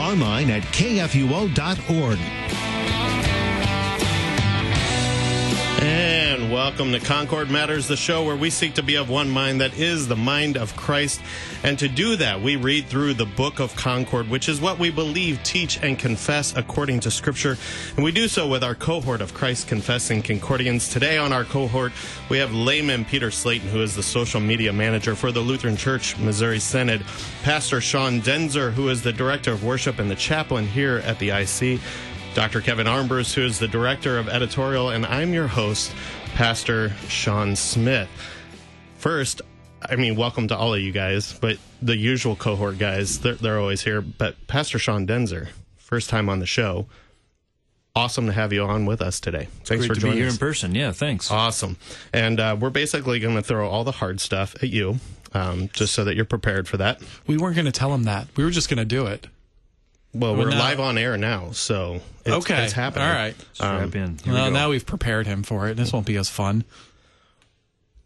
online at kfuo.org. And welcome to Concord Matters, the show where we seek to be of one mind that is the mind of Christ. And to do that, we read through the book of Concord, which is what we believe, teach, and confess according to Scripture. And we do so with our cohort of Christ confessing Concordians. Today on our cohort, we have layman Peter Slayton, who is the social media manager for the Lutheran Church Missouri Synod, Pastor Sean Daenzer, who is the director of worship and the chaplain here at the IC. Dr. Kevin Armbruster, who is the director of editorial, and I'm your host, Pastor Sean Smith. First, I mean, welcome to all of you guys, but the usual cohort guys, they're, they're always here. But Pastor Sean Daenzer, first time on the show. Awesome to have you on with us today. Thanks Great for to joining be here us. in person. Yeah, thanks. Awesome. And uh, we're basically going to throw all the hard stuff at you, um, just so that you're prepared for that. We weren't going to tell him that. We were just going to do it. Well, we're no. live on air now, so it's, okay. it's happening. All right. Strap in. Here we Well, go. now we've prepared him for it. This won't be as fun.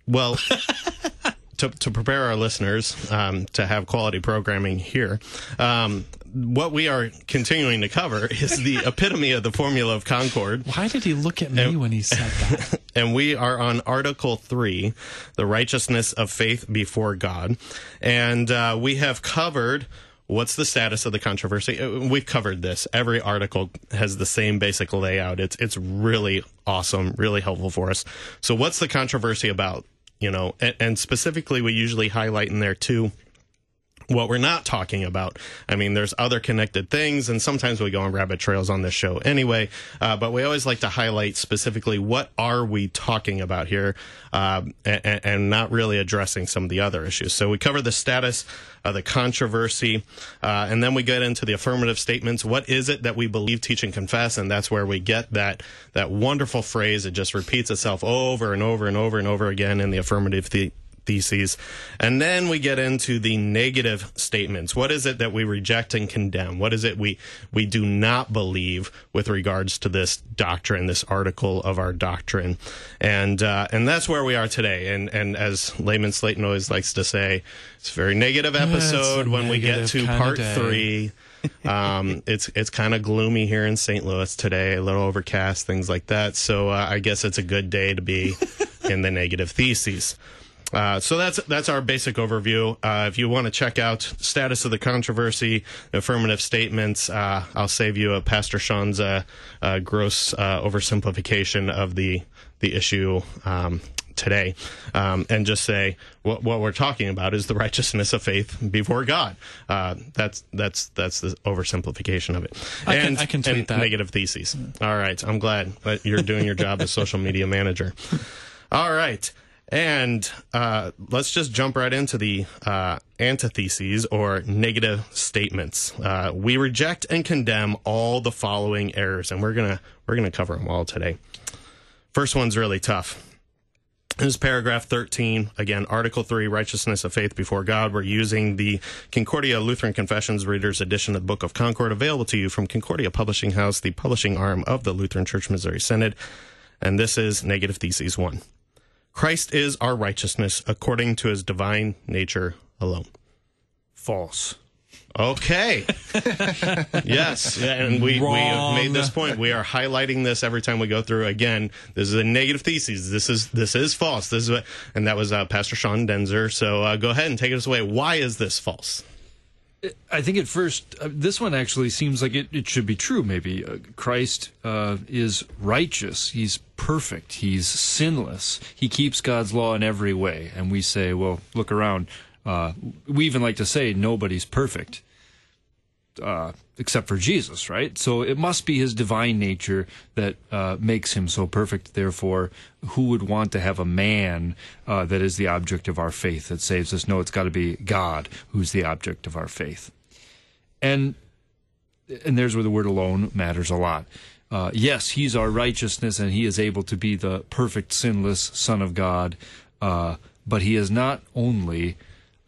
Well, to, to prepare our listeners um, to have quality programming here, um, what we are continuing to cover is the epitome of the formula of Concord. Why did he look at me when he said that? And we are on Article 3, the righteousness of faith before God. And uh, we have covered what's the status of the controversy. Uh, We've covered this. Every article has the same basic layout. It's, it's really awesome, really helpful for us. So, what's the controversy about? You know, and, and specifically, we usually highlight in there too what we're not talking about. I mean, there's other connected things, and sometimes we go on rabbit trails on this show anyway. Uh, but we always like to highlight specifically what are we talking about here, um, and, and not really addressing some of the other issues. So we cover the status of the controversy, uh, and then we get into the affirmative statements. What is it that we believe, teach, and confess? And that's where we get that that wonderful phrase. It just repeats itself over and over and over and over again in the affirmative. Theses. And then we get into the negative statements. What is it that we reject and condemn? What is it we, we do not believe with regards to this doctrine, this article of our doctrine? And, uh, and that's where we are today. And, and as Layman Slayton always likes to say, it's a very negative episode when we get to part day. three. um, it's it's kind of gloomy here in St. Louis today, a little overcast, things like that. So uh, I guess it's a good day to be in the negative theses. Uh, so that's that's our basic overview. Uh, if you want to check out status of the controversy, affirmative statements, uh, I'll save you a Pastor Sean's uh, uh, gross uh, oversimplification of the the issue um, today, um, and just say what what we're talking about is the righteousness of faith before God. Uh, that's that's that's the oversimplification of it. I can- and, I can tweet and that. negative theses. All right, I'm glad that you're doing your job as social media manager. All right. And uh, let's just jump right into the uh, antitheses or negative statements. Uh, we reject and condemn all the following errors, and we're gonna we're gonna cover them all today. First one's really tough. This is paragraph 13. Again, Article 3, Righteousness of Faith Before God. We're using the Concordia Lutheran Confessions Reader's Edition of the Book of Concord, available to you from Concordia Publishing House, the publishing arm of the Lutheran Church Missouri Synod. And this is Negative Theses 1. Christ is our righteousness according to his divine nature alone. False. Okay. yes. And we, we have made this point. We are highlighting this every time we go through. Again, this is a negative thesis. This is this is false. This is what, and that was uh, Pastor Sean Daenzer. So uh, go ahead and take us away. Why is this false? I think at first, uh, this one actually seems like it, it should be true, maybe. Uh, Christ uh, is righteous. He's perfect. He's sinless. He keeps God's law in every way. And we say, well, look around. Uh, we even like to say nobody's perfect. Uh, except for Jesus, right? So it must be his divine nature that uh, makes him so perfect. Therefore, who would want to have a man uh, that is the object of our faith that saves us? No, it's got to be God who's the object of our faith. And and there's where the word alone matters a lot. Uh, yes, he's our righteousness, and he is able to be the perfect, sinless Son of God. Uh, but he is not only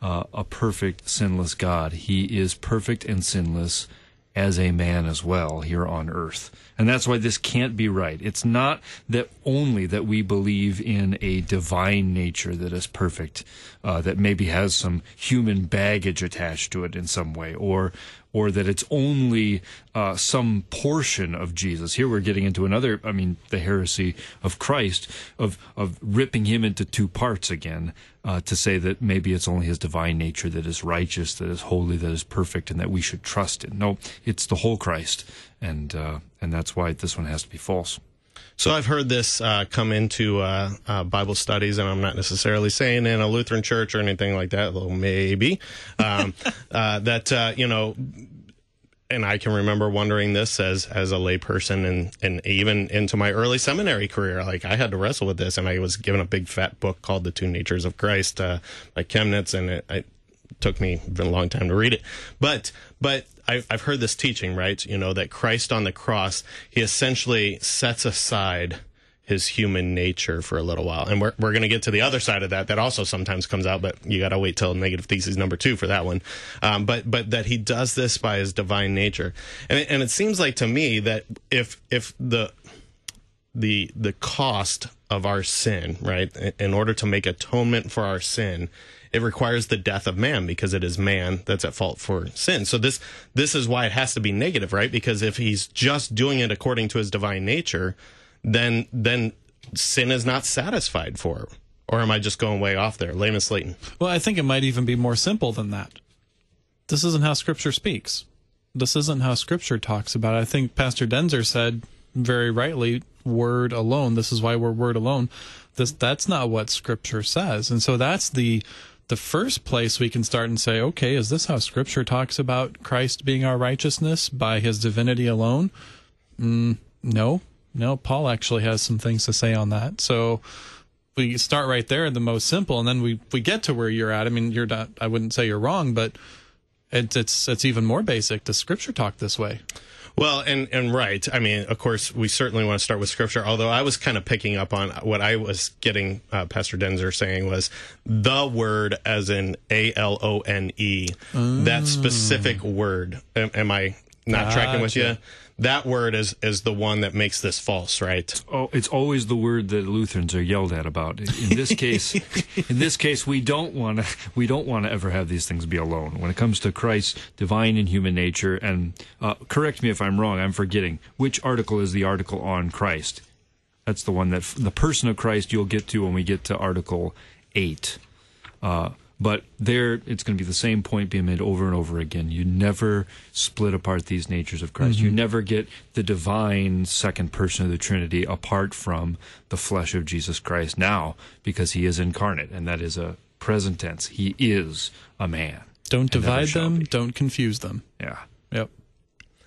uh, a perfect, sinless God. He is perfect and sinless as a man as well here on earth. And that's why this can't be right. It's not that only that we believe in a divine nature that is perfect, uh, that maybe has some human baggage attached to it in some way, or or that it's only uh, some portion of Jesus. Here we're getting into another, I mean, the heresy of Christ, of, of ripping him into two parts again, uh, to say that maybe it's only his divine nature that is righteous, that is holy, that is perfect, and that we should trust in. No, it's the whole Christ, and, uh, and that's why this one has to be false. So I've heard this uh, come into uh, uh, Bible studies, and I'm not necessarily saying in a Lutheran church or anything like that, though maybe um, uh, that uh, you know. And I can remember wondering this as as a layperson, and and even into my early seminary career, like I had to wrestle with this, and I was given a big fat book called "The Two Natures of Christ" uh, by Chemnitz, and it, it took me a long time to read it, but but I've heard this teaching, right? You know, that Christ on the cross, he essentially sets aside his human nature for a little while. And we're, we're going to get to the other side of that. That also sometimes comes out, but you got to wait till negative thesis number two for that one. Um, but, but that he does this by his divine nature. And it, and it seems like to me that if, if the, the, the cost of our sin, right, in order to make atonement for our sin, it requires the death of man because it is man that's at fault for sin. So this this is why it has to be negative, right? Because if he's just doing it according to his divine nature, then then sin is not satisfied for. Or am I just going way off there? Layman Slayton. Well, I think it might even be more simple than that. This isn't how Scripture speaks. This isn't how Scripture talks about it. I think Pastor Daenzer said very rightly, word alone. This is why we're word alone. This that's not what Scripture says. And so that's the the first place we can start and say, okay, is this how Scripture talks about Christ being our righteousness by His divinity alone? Mm, no, no. Paul actually has some things to say on that. So we start right there, the most simple, and then we we get to where you're at. I mean, you're not. I wouldn't say you're wrong, but it's it's it's even more basic. Does Scripture talk this way? Well, and and right. I mean, of course, we certainly want to start with scripture. Although I was kind of picking up on what I was getting uh, Pastor Daenzer saying was the word, as in A L O N E, that specific word. Am, am I not gotcha. tracking with you? That word is is the one that makes this false, right? Oh, it's always the word that Lutherans are yelled at about. In this case, in this case, we don't want to we don't want to ever have these things be alone. When it comes to Christ's divine and human nature, and uh, correct me if I'm wrong, I'm forgetting which article is the article on Christ. That's the one that the person of Christ you'll get to when we get to Article Eight. Uh, but there, it's going to be the same point being made over and over again. You never split apart these natures of Christ. Mm-hmm. You never get the divine second person of the Trinity apart from the flesh of Jesus Christ now because he is incarnate, and that is a present tense. He is a man. Don't divide them, be. don't confuse them. Yeah. Yep.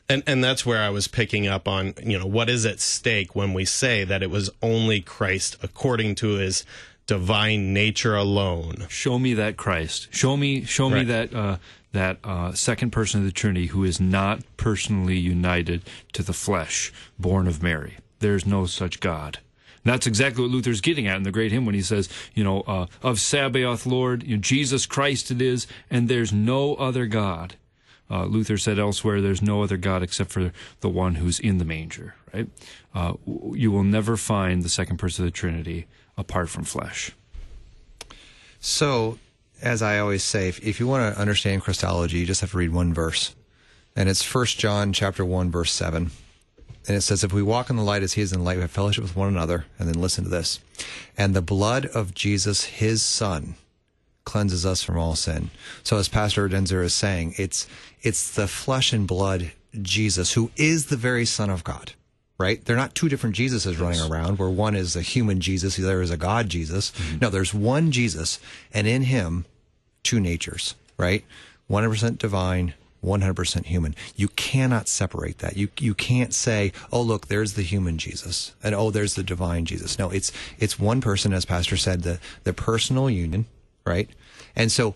And and that's where I was picking up on, you know, what is at stake when we say that it was only Christ according to his divine nature alone. Show me that Christ. Show me, show right. me that uh, that uh, second person of the Trinity who is not personally united to the flesh, born of Mary. There's no such God. And that's exactly what Luther's getting at in the great hymn when he says, you know, uh, of Sabaoth, Lord, you know, Jesus Christ it is, and there's no other God. Uh, Luther said elsewhere, there's no other God except for the one who's in the manger, right? Uh, you will never find the second person of the Trinity apart from flesh. So, as I always say, if, if you want to understand Christology, you just have to read one verse. And it's 1 John chapter 1 verse 7. And it says, if we walk in the light as he is in the light, we have fellowship with one another. And then listen to this. And the blood of Jesus, his son, cleanses us from all sin. So as Pastor Daenzer is saying, it's, it's the flesh and blood Jesus, who is the very son of God right? They're not two different Jesuses running around where one is a human Jesus, the other is a God Jesus. Mm-hmm. No, there's one Jesus, and in him, two natures, right? 100% divine, 100% human. You cannot separate that. You you can't say, "Oh, look, there's the human Jesus," and "Oh, there's the divine Jesus." No, it's it's one person, as Pastor said, the the personal union, right? And so,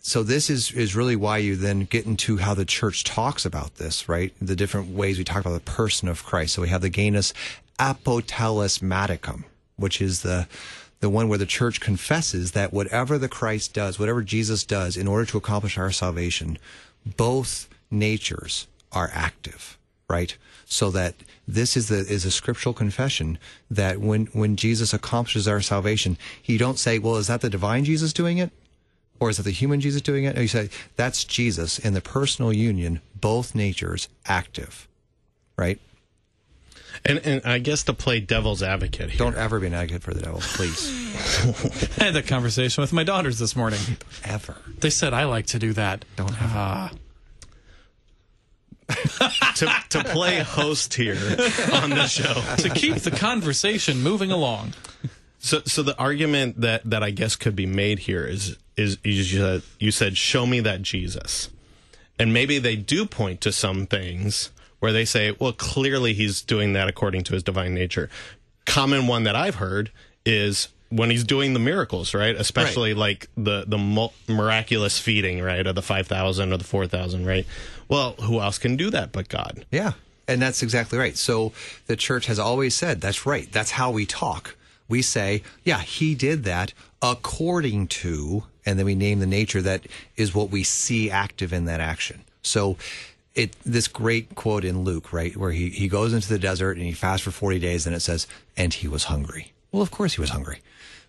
so this is is really why you then get into how the church talks about this, right? The different ways we talk about the person of Christ. So we have the genus apotelesmaticum, which is the the one where the church confesses that whatever the Christ does, whatever Jesus does in order to accomplish our salvation, both natures are active, right? So that this is the is a scriptural confession that when when Jesus accomplishes our salvation, he don't say, "Well, is that the divine Jesus doing it?" Or is it the human Jesus doing it? No, you say that's Jesus in the personal union, both natures active, right? And and I guess to play devil's advocate here. Don't ever be an advocate for the devil, please. I had that conversation with my daughters this morning. ever. They said I like to do that. Don't ever. Ah, to, to play host here on the show. to keep the conversation moving along. So, so the argument that, that I guess could be made here is is you said, you said show me that Jesus, and maybe they do point to some things where they say, well, clearly he's doing that according to his divine nature. Common one that I've heard is when he's doing the miracles, right? Especially like the the mul- miraculous feeding, right, of the five thousand or the four thousand, right? Well, who else can do that but God? Yeah. And that's exactly right. So the church has always said, that's right. That's how we talk. We say, yeah, he did that according to, and then we name the nature that is what we see active in that action. So it, this great quote in Luke, right, where he, he goes into the desert and he fasts for 40 days and it says, and he was hungry. Well, of course he was hungry.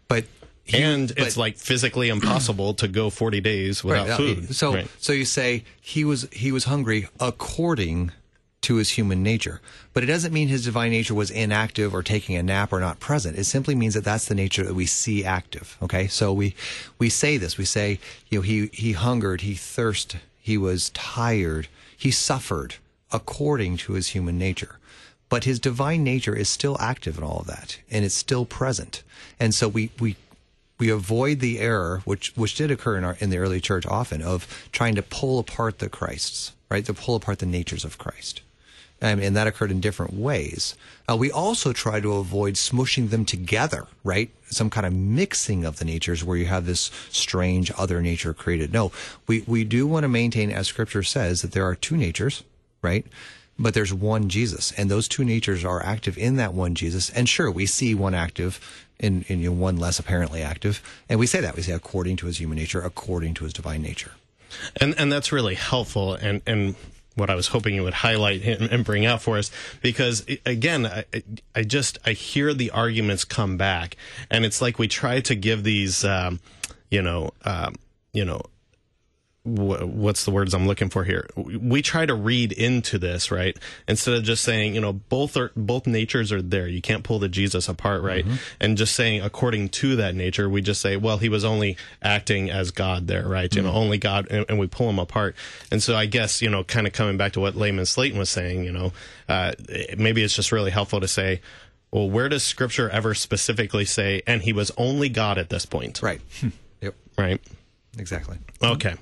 But he, And it's but- like physically impossible to go forty days without Right, food. So right. so you say he was he was hungry according to his human nature, but it doesn't mean his divine nature was inactive or taking a nap or not present. It simply means that that's the nature that we see active. Okay, so we we say this. We say you know he he hungered, he thirsted, he was tired, he suffered according to his human nature. But his divine nature is still active in all of that, and it's still present. And so we we we avoid the error, which which did occur in our in the early church often, of trying to pull apart the Christs, right? To pull apart the natures of Christ, and that occurred in different ways. Uh, we also try to avoid smushing them together, right? Some kind of mixing of the natures, where you have this strange other nature created. No, we we do want to maintain, as Scripture says, that there are two natures, right? But there's one Jesus, and those two natures are active in that one Jesus. And sure, we see one active in, in you know, one less apparently active, and we say that we say according to his human nature, according to his divine nature. and and that's really helpful and and what I was hoping you would highlight and, bring out for us because again I, I- just I hear the arguments come back and it's like we try to give these um, you know um, you know what's the words I'm looking for here? We try to read into this, right? Instead of just saying, you know, both are both natures are there. You can't pull the Jesus apart, right? Mm-hmm. And just saying according to that nature, we just say, well, he was only acting as God there, right? You know, mm-hmm. only God, and, and we pull him apart. And so I guess you know, kind of coming back to what Layman Slayton was saying, you know, uh, maybe it's just really helpful to say. Well, where does Scripture ever specifically say, and he was only God at this point? Right. Hmm. yep. Right. Exactly. Okay.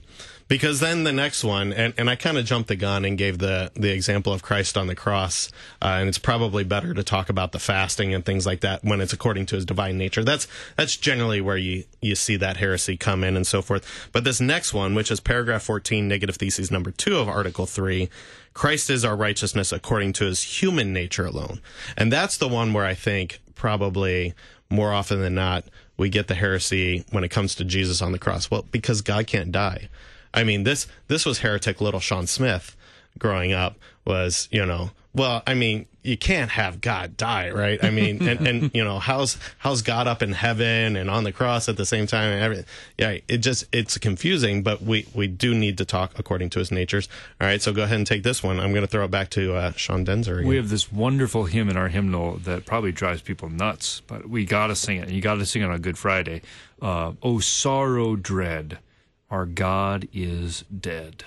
Because then the next one, and, and I kind of jumped the gun and gave the, the example of Christ on the cross, uh, and it's probably better to talk about the fasting and things like that when it's according to his divine nature. That's that's generally where you, you see that heresy come in and so forth. But this next one, which is paragraph 14, negative thesis number two of Article 3, Christ is our righteousness according to his human nature alone. And that's the one where I think probably more often than not, we get the heresy when it comes to Jesus on the cross. Well, because God can't die. I mean, this this was heretic little Sean Smith growing up was, you know, well, I mean, you can't have God die, right? I mean, and, and you know, how's how's God up in heaven and on the cross at the same time and everything? Yeah, it just it's confusing, but we we do need to talk according to his natures. All right, so go ahead and take this one. I'm going to throw it back to uh, Sean Daenzer. Again. We have this wonderful hymn in our hymnal that probably drives people nuts, but we got to sing it. You got to sing it on Good Friday. Uh, oh, sorrow dread, our God is dead.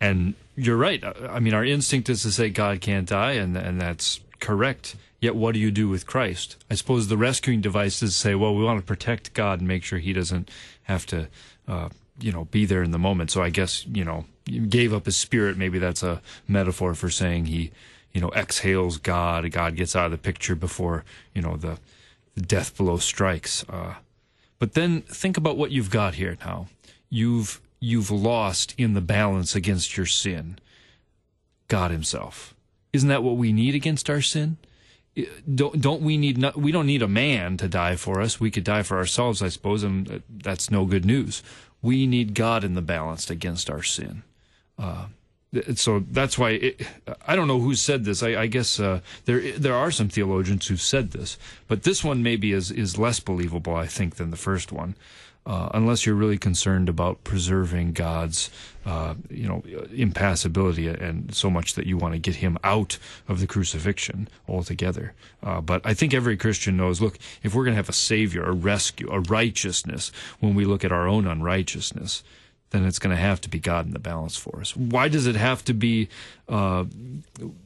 And you're right. I mean, our instinct is to say God can't die, and and that's correct. Yet, what do you do with Christ? I suppose the rescuing device is say, well, we want to protect God and make sure He doesn't have to, uh, you know, be there in the moment. So I guess you know, gave up His Spirit. Maybe that's a metaphor for saying He, you know, exhales God. God gets out of the picture before you know the, the death blow strikes. Uh, But then think about what you've got here now. You've you've lost in the balance against your sin. God Himself. Isn't that what we need against our sin? Don't don't we need not, we don't need a man to die for us. We could die for ourselves, I suppose, and that's no good news. We need God in the balance against our sin. Uh, so that's why it, I don't know who said this. I, I guess uh, there there are some theologians who've said this, but this one maybe is is less believable, I think, than the first one uh, unless you're really concerned about preserving God's, uh, you know, impassibility and so much that you want to get him out of the crucifixion altogether. Uh, but I think every Christian knows, look, if we're going to have a savior, a rescue, a righteousness, when we look at our own unrighteousness, then it's going to have to be God in the balance for us. Why does it have to be? Uh,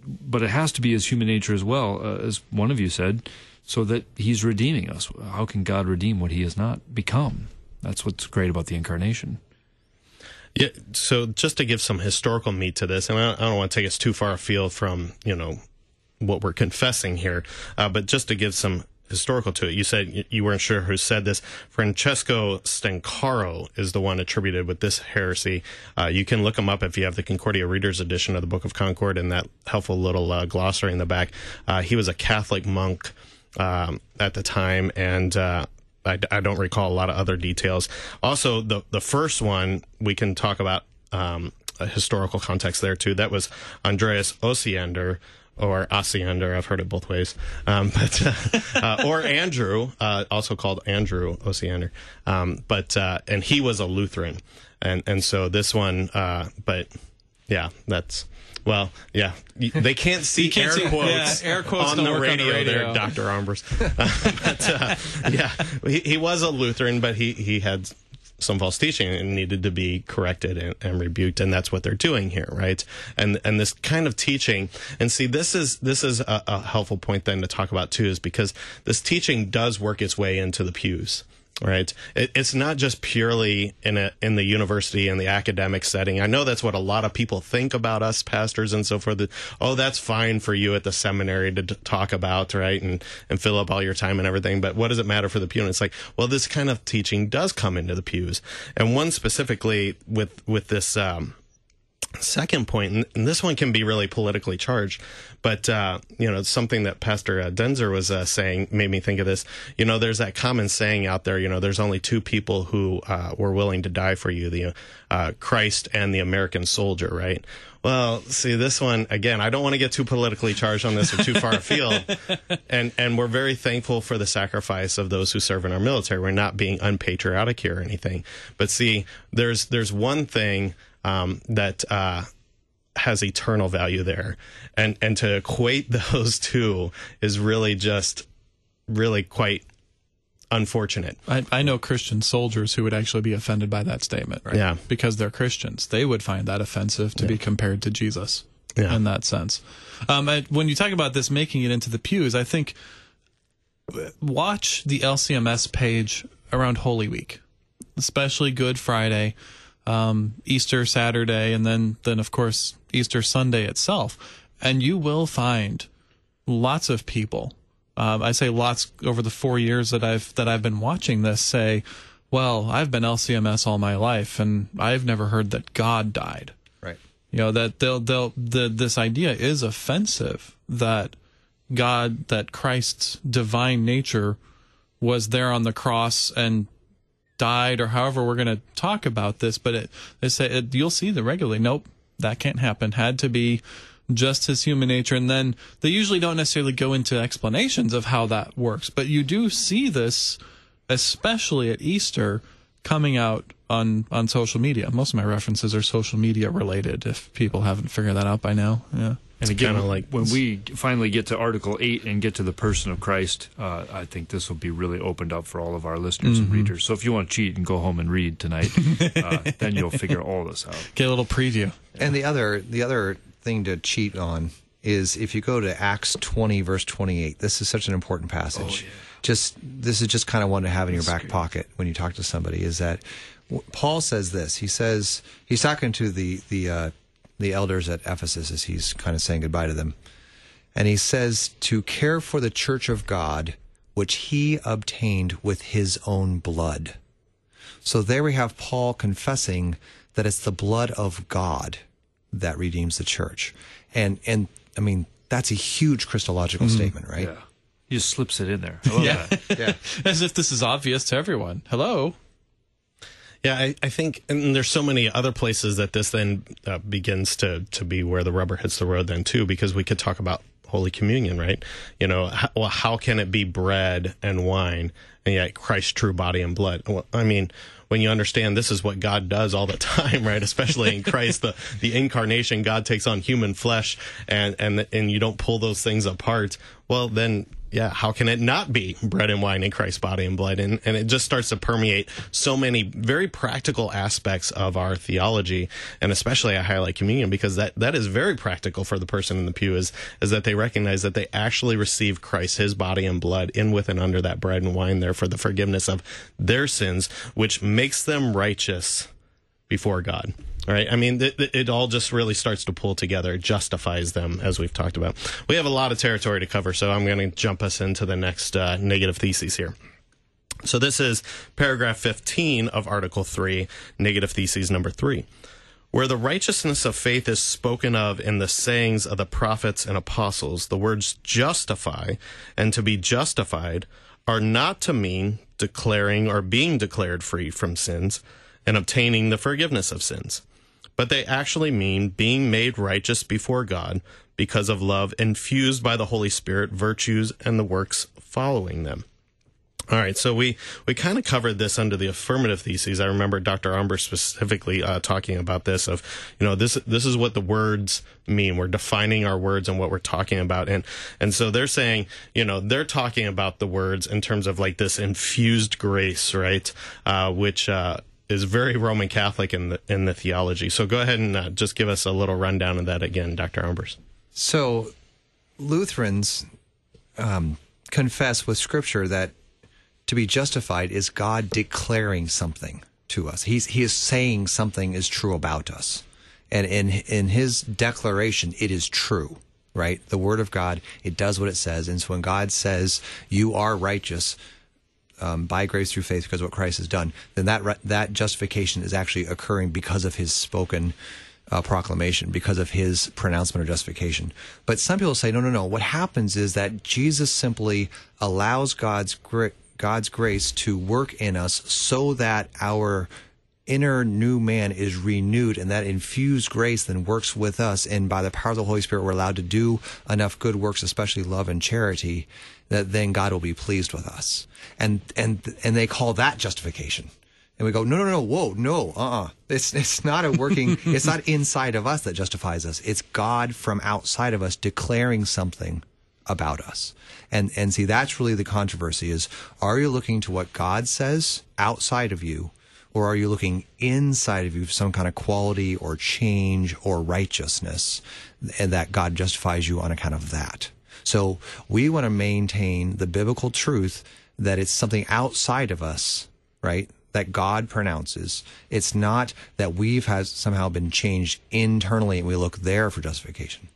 but it has to be as human nature as well, uh, as one of you said, so that He's redeeming us. How can God redeem what He has not become? That's what's great about the incarnation. Yeah. So just to give some historical meat to this, and I don't, want to take us too far afield from you know what we're confessing here, uh, but just to give some historical to it. You said you weren't sure who said this. Francesco Stancaro is the one attributed with this heresy. Uh, you can look him up if you have the Concordia Reader's Edition of the Book of Concord and that helpful little uh, glossary in the back. Uh, he was a Catholic monk um, at the time, and uh, I, I, don't recall a lot of other details. Also, the the first one we can talk about um, a historical context there too. That was Andreas Osiander or Osiander. I've heard it both ways, um, but uh, uh, or Andrew, uh, also called Andrew Osiander. Um, but uh, and he was a Lutheran, and and so this one, uh, but yeah, that's well, yeah, they can't see can't air, see, quotes yeah, air quotes on, the radio, on the radio there, Doctor Armbruster. but uh, yeah, he, he, was a Lutheran, but he he had some false teaching needed to be corrected and, and, rebuked, and that's what they're doing here, right? And and this kind of teaching, and see, this is this is a, a helpful point then to talk about too, is because this teaching does work its way into the pews right? It, it's not just purely in a in the university and the academic setting. I know that's what a lot of people think about us pastors and so forth. Oh that's fine for you at the seminary to talk about right and and fill up all your time and everything but what does it matter for the pew? And it's like well this kind of teaching does come into the pews. And one specifically with with this um, second point, and this one can be really politically charged, but uh, you know, something that Pastor uh, Daenzer was uh, saying made me think of this. You know, there's that common saying out there. You know, there's only two people who uh, were willing to die for you: the uh, Christ and the American soldier. Right? Well, see, this one again. I don't want to get too politically charged on this or too far afield, and and we're very thankful for the sacrifice of those who serve in our military. We're not being unpatriotic here or anything, but see, there's there's one thing um, that uh, has eternal value there, and and to equate those two is really just really quite unfortunate. I, I, know Christian soldiers who would actually be offended by that statement, right? Yeah, because they're Christians, they would find that offensive to yeah. be compared to Jesus. Yeah. in that sense. Um, I, when you talk about this making it into the pews, I think watch the LCMS page around Holy Week, especially Good Friday um, Easter Saturday, and then then of course Easter Sunday itself, and you will find lots of people. Um, I say lots over the four years that I've that I've been watching this. Say, well, I've been LCMS all my life, and I've never heard that God died. Right. You know that they'll they'll the this idea is offensive that God that Christ's divine nature was there on the cross and died or however we're going to talk about this, but it, they say it, you'll see the regularly. Nope, that can't happen. Had to be just his human nature. And then they usually don't necessarily go into explanations of how that works, but you do see this, especially at Easter, coming out on on social media. Most of my references are social media related. If people haven't figured that out by now, yeah. And again, like when we finally get to Article 8 and get to the person of Christ, uh, I think this will be really opened up for all of our listeners mm-hmm. and readers. So if you want to cheat and go home and read tonight, uh, then you'll figure all this out. Get a little preview. And the other the other thing to cheat on is if you go to Acts 20 verse 28. This is such an important passage. Oh, yeah. Just this is just kind of one to have in your That's back great. pocket when you talk to somebody is that Paul says this. He says he's talking to the the uh, the elders at Ephesus as he's kind of saying goodbye to them. And he says to care for the church of God, which he obtained with his own blood. So there we have Paul confessing that it's the blood of God that redeems the church. And and I mean that's a huge Christological mm-hmm. statement, right? Yeah. He just slips it in there. I love Yeah. that. As if this is obvious to everyone. Hello. Yeah, I, I think, and there's so many other places that this then uh, begins to to be where the rubber hits the road then too, because we could talk about Holy Communion, right? You know, how, well, how can it be bread and wine, and yet Christ's true body and blood? Well, I mean, when you understand this is what God does all the time, right? Especially in Christ, the the incarnation, God takes on human flesh, and and and you don't pull those things apart. Well, then yeah, how can it not be bread and wine in Christ's body and blood? And, and it just starts to permeate so many very practical aspects of our theology, and especially I highlight communion because that, that is very practical for the person in the pew is, is that they recognize that they actually receive Christ, his body and blood in with and under that bread and wine there for the forgiveness of their sins, which makes them righteous before God. Right? I mean, it, it all just really starts to pull together. It justifies them, as we've talked about. We have a lot of territory to cover, so I'm going to jump us into the next uh, negative theses here. So this is paragraph 15 of Article 3, negative theses number 3. Where the righteousness of faith is spoken of in the sayings of the prophets and apostles, the words justify and to be justified are not to mean declaring or being declared free from sins and obtaining the forgiveness of sins, but they actually mean being made righteous before God because of love infused by the Holy Spirit, virtues, and the works following them. All right, so we, we kind of covered this under the affirmative theses. I remember Dr. Umber specifically uh, talking about this of, you know, this this is what the words mean. We're defining our words and what we're talking about, and and so they're saying, you know, they're talking about the words in terms of like this infused grace, right? Uh, which uh, is very Roman Catholic in the in the theology. So go ahead and uh, just give us a little rundown of that again, Dr. Umbers. So Lutherans um, confess with Scripture that to be justified is God declaring something to us. He's he is saying something is true about us, and in in His declaration, it is true. Right, the Word of God, it does what it says, and so when God says you are righteous, um, by grace through faith because of what Christ has done, then that re- that justification is actually occurring because of His spoken uh, proclamation, because of His pronouncement of justification. But some people say, no, no, no. What happens is that Jesus simply allows God's gr- God's grace to work in us so that our inner new man is renewed and that infused grace then works with us. And by the power of the holy spirit we're allowed to do enough good works especially love and charity that then god will be pleased with us. And and and they call that justification. And we go no no no whoa no uh-uh. It's it's not a working it's not inside of us that justifies us. It's god from outside of us declaring something about us. And and see that's really the controversy is are you looking to what God says outside of you or are you looking inside of you for some kind of quality or change or righteousness and that God justifies you on account of that. So we want to maintain the biblical truth that it's something outside of us, right? That God pronounces. It's not that we've has somehow been changed internally and we look there for justification.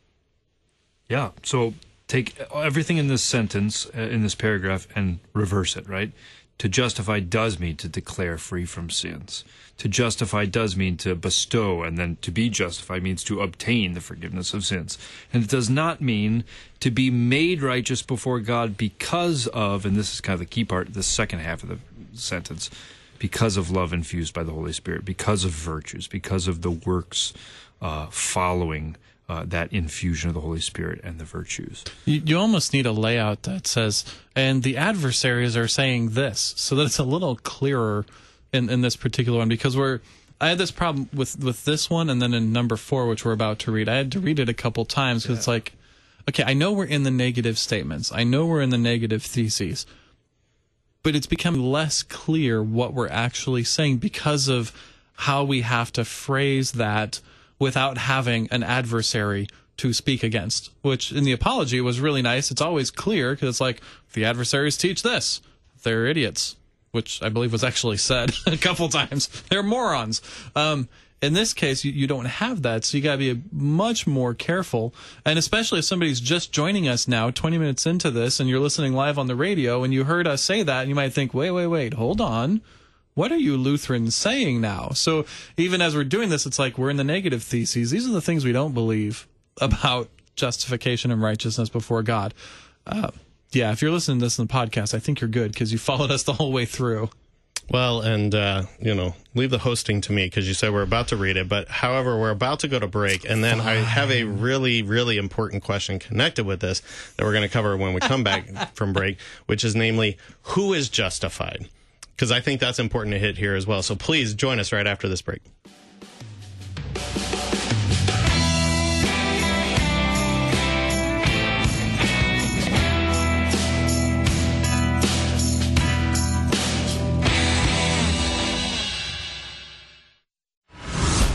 Yeah. So take everything in this sentence, uh, in this paragraph, and reverse it, right? To justify does mean to declare free from sins. To justify does mean to bestow, and then to be justified means to obtain the forgiveness of sins. And it does not mean to be made righteous before God because of, and this is kind of the key part, the second half of the sentence, because of love infused by the Holy Spirit, because of virtues, because of the works uh, following uh, that infusion of the Holy Spirit and the virtues. You, you almost need a layout that says, and the adversaries are saying this, so that it's a little clearer in, in this particular one. Because we're, I had this problem with with this one, and then in number four, which we're about to read, I had to read it a couple times because it's like, okay, I know we're in the negative statements, I know we're in the negative theses, but it's becoming less clear what we're actually saying because of how we have to phrase that without having an adversary to speak against, which in the apology was really nice. It's always clear because it's like the adversaries teach this. They're idiots, which I believe was actually said a couple times. They're morons. Um, In this case, you, you don't have that, so you got to be much more careful. And especially if somebody's just joining us now, 20 minutes into this, and you're listening live on the radio, and you heard us say that, you might think, wait, wait, wait, hold on. What are you Lutherans saying now? So even as we're doing this, it's like we're in the negative theses. These are the things we don't believe about justification and righteousness before God. Uh, yeah, if you're listening to this in the podcast, I think you're good because you followed us the whole way through. Well, and uh, you know, leave the hosting to me because you said we're about to read it. But however, we're about to go to break, and then I have a really, really important question connected with this that we're going to cover when we come back from break, which is namely, who is justified? Because I think that's important to hit here as well. So please join us right after this break.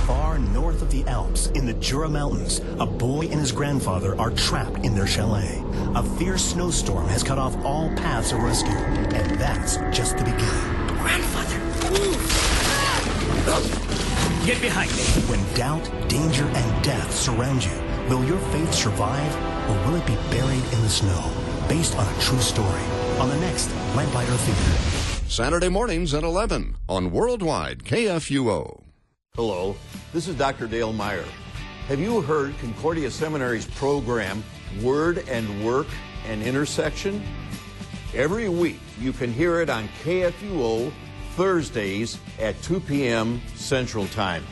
Far north of the Alps, in the Jura Mountains, a boy and his grandfather are trapped in their chalet. A fierce snowstorm has cut off all paths of rescue, and that's just the beginning. Get behind me. When doubt, danger, and death surround you, will your faith survive, or will it be buried in the snow? Based on a true story, on the next Lamplighter Theater. Saturday mornings at 11 on Worldwide KFUO. Hello, this is Dr. Dale Meyer. Have you heard Concordia Seminary's program, Word and Work and Intersection? Every week you can hear it on KFUO Thursdays at 2 p.m. Central Time.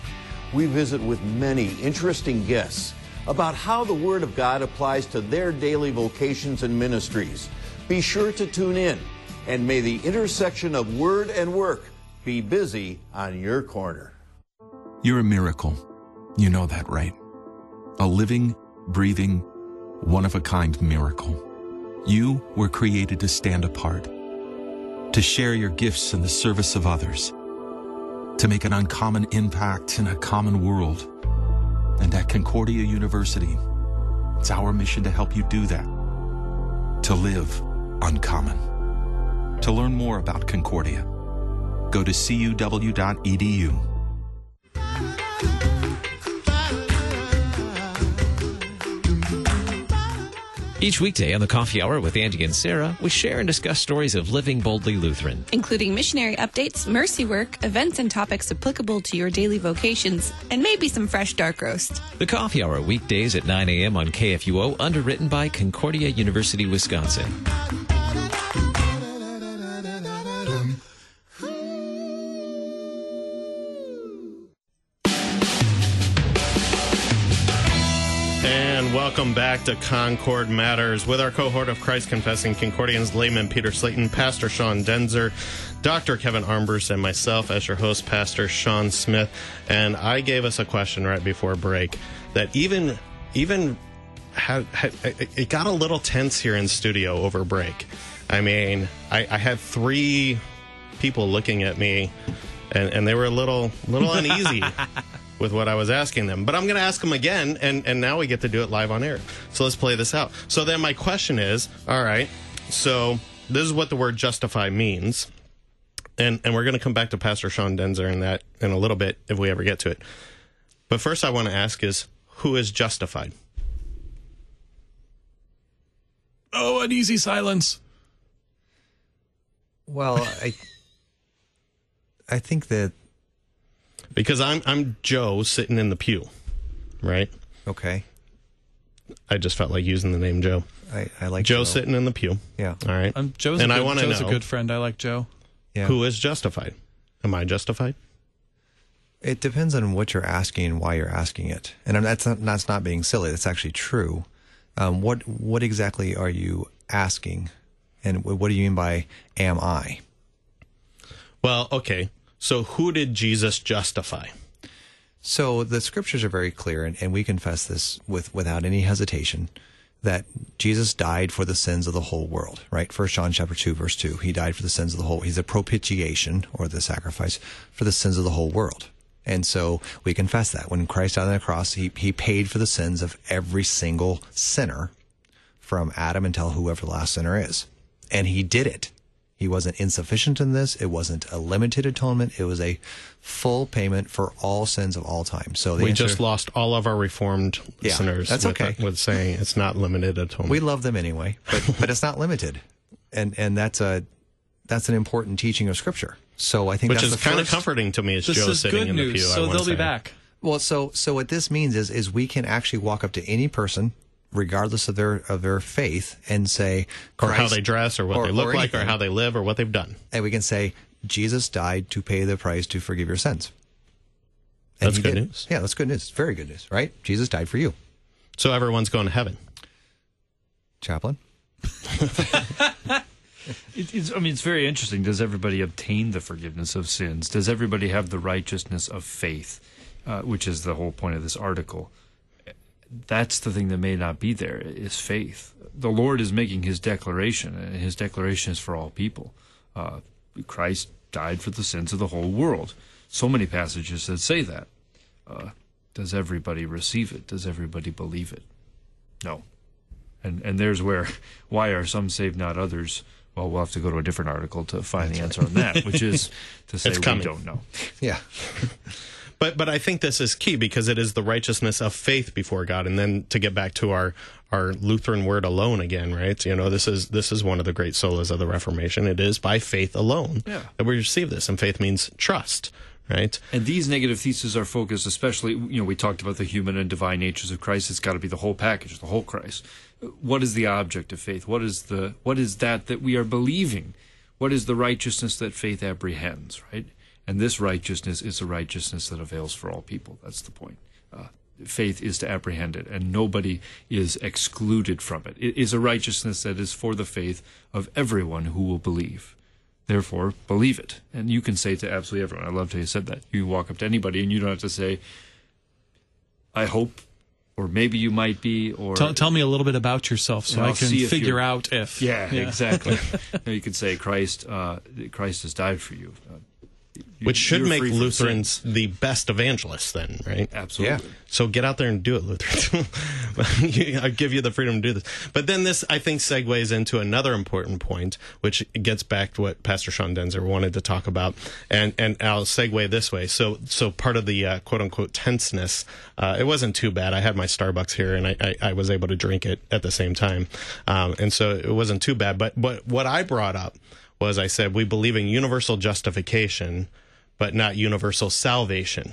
We visit with many interesting guests about how the Word of God applies to their daily vocations and ministries. Be sure to tune in, and may the intersection of Word and Work be busy on your corner. You're a miracle. You know that, right? A living, breathing, one of a kind miracle. You were created to stand apart, to share your gifts in the service of others, to make an uncommon impact in a common world. And at Concordia University, it's our mission to help you do that, to live uncommon. To learn more about Concordia, go to cuw.edu. Each weekday on the Coffee Hour with Andy and Sarah, we share and discuss stories of living boldly Lutheran. including missionary updates, mercy work, events and topics applicable to your daily vocations, and maybe some fresh dark roast. The Coffee Hour weekdays at 9 a.m. on KFUO, underwritten by Concordia University, Wisconsin. Welcome back to Concord Matters with our cohort of Christ Confessing Concordians, layman Peter Slayton, Pastor Sean Daenzer, Dr. Kevin Armbruster, and myself as your host, Pastor Sean Smith. And I gave us a question right before break that even even had, had it got a little tense here in studio over break. I mean, I, I had three people looking at me, and, and they were a little little uneasy with what I was asking them. But I'm going to ask them again, and, and now we get to do it live on air. So let's play this out. So then my question is all right, so this is what the word justify means. And, and we're going to come back to Pastor Sean Daenzer in that in a little bit if we ever get to it. But first, I want to ask is who is justified? Oh, an easy silence. Well, I I think that Because I'm I'm Joe sitting in the pew, right? okay. I just felt like using the name Joe. I, I like Joe sitting in the pew. Yeah. All right. Um, Joe's and a I good, want to Joe's know a good friend. I like Joe. Yeah. who is justified. Am I justified? It depends on what you're asking and why you're asking it, and that's not, that's not being silly. That's actually true. Um, what what exactly are you asking, and what do you mean by "am I"? Well, okay. So who did Jesus justify? So the scriptures are very clear, and, and we confess this with without any hesitation that Jesus died for the sins of the whole world. Right, First John chapter two verse two. He died for the sins of the whole. He's a propitiation or the sacrifice for the sins of the whole world. And so we confess that when Christ died on the cross, he he paid for the sins of every single sinner from Adam until whoever the last sinner is, and he did it He wasn't insufficient in this. It wasn't a limited atonement. It was a full payment for all sins of all time. So the we answer- just lost all of our reformed Yeah, listeners. that's with, okay. Uh, with saying it's not limited atonement. we love them anyway, but but it's not limited, and and that's a that's an important teaching of Scripture. So I think which that's is the kind of comforting to me as This Joe is sitting good in the pew. I so wanna they'll be back. Well, so so what this means is is we can actually walk up to any person, regardless of their of their faith, and say, or how they dress, or what or- they look or like, or how they live, or what they've done. and we can say Jesus died to pay the price to forgive your sins. And That's good did. news. Yeah, that's good news. Very good news, right? Jesus died for you, So everyone's going to heaven. chaplain. It, it's, I mean, it's very interesting. Does everybody obtain the forgiveness of sins? Does everybody have the righteousness of faith, uh, which is the whole point of this article? That's the thing that may not be there is faith. The Lord is making His declaration, and His declaration is for all people. Uh, Christ died for the sins of the whole world. So many passages that say that. Uh, does everybody receive it? Does everybody believe it? No. And and there's where why are some saved, not others? Well, we'll have to go to a different article to find the answer on that, which is to say we don't know. Yeah, But but I think this is key because it is the righteousness of faith before God. And then to get back to our our Lutheran word alone again, right? You know, this is this is one of the great solas of the Reformation. It is by faith alone Yeah. that we receive this, and faith means trust, right? And these negative theses are focused, especially, you know, we talked about the human and divine natures of Christ. It's got to be the whole package, the whole Christ. What is the object of faith? What is the what is that that we are believing? What is the righteousness that faith apprehends? Right, and this righteousness is a righteousness that avails for all people. That's the point. Uh, faith is to apprehend it, and nobody is excluded from it. It is a righteousness that is for the faith of everyone who will believe. Therefore, believe it. And you can say to absolutely everyone, I love how you said that. You walk up to anybody and you don't have to say, I hope, or maybe you might be, or. Tell, tell me a little bit about yourself so I can figure out if. Yeah, exactly. No, you could say Christ, uh, Christ has died for you. Uh, you- Which should you're make Lutherans the best evangelists, then, right? Absolutely. So get out there and do it, Lutherans. I give you the freedom to do this. But then this, I think, segues into another important point, which gets back to what Pastor Sean Daenzer wanted to talk about. And and I'll segue this way. So so part of the uh, quote unquote tenseness, uh, it wasn't too bad. I had my Starbucks here, and I, I, I was able to drink it at the same time, um, and so it wasn't too bad. But but what I brought up was I said we believe in universal justification, but not universal salvation.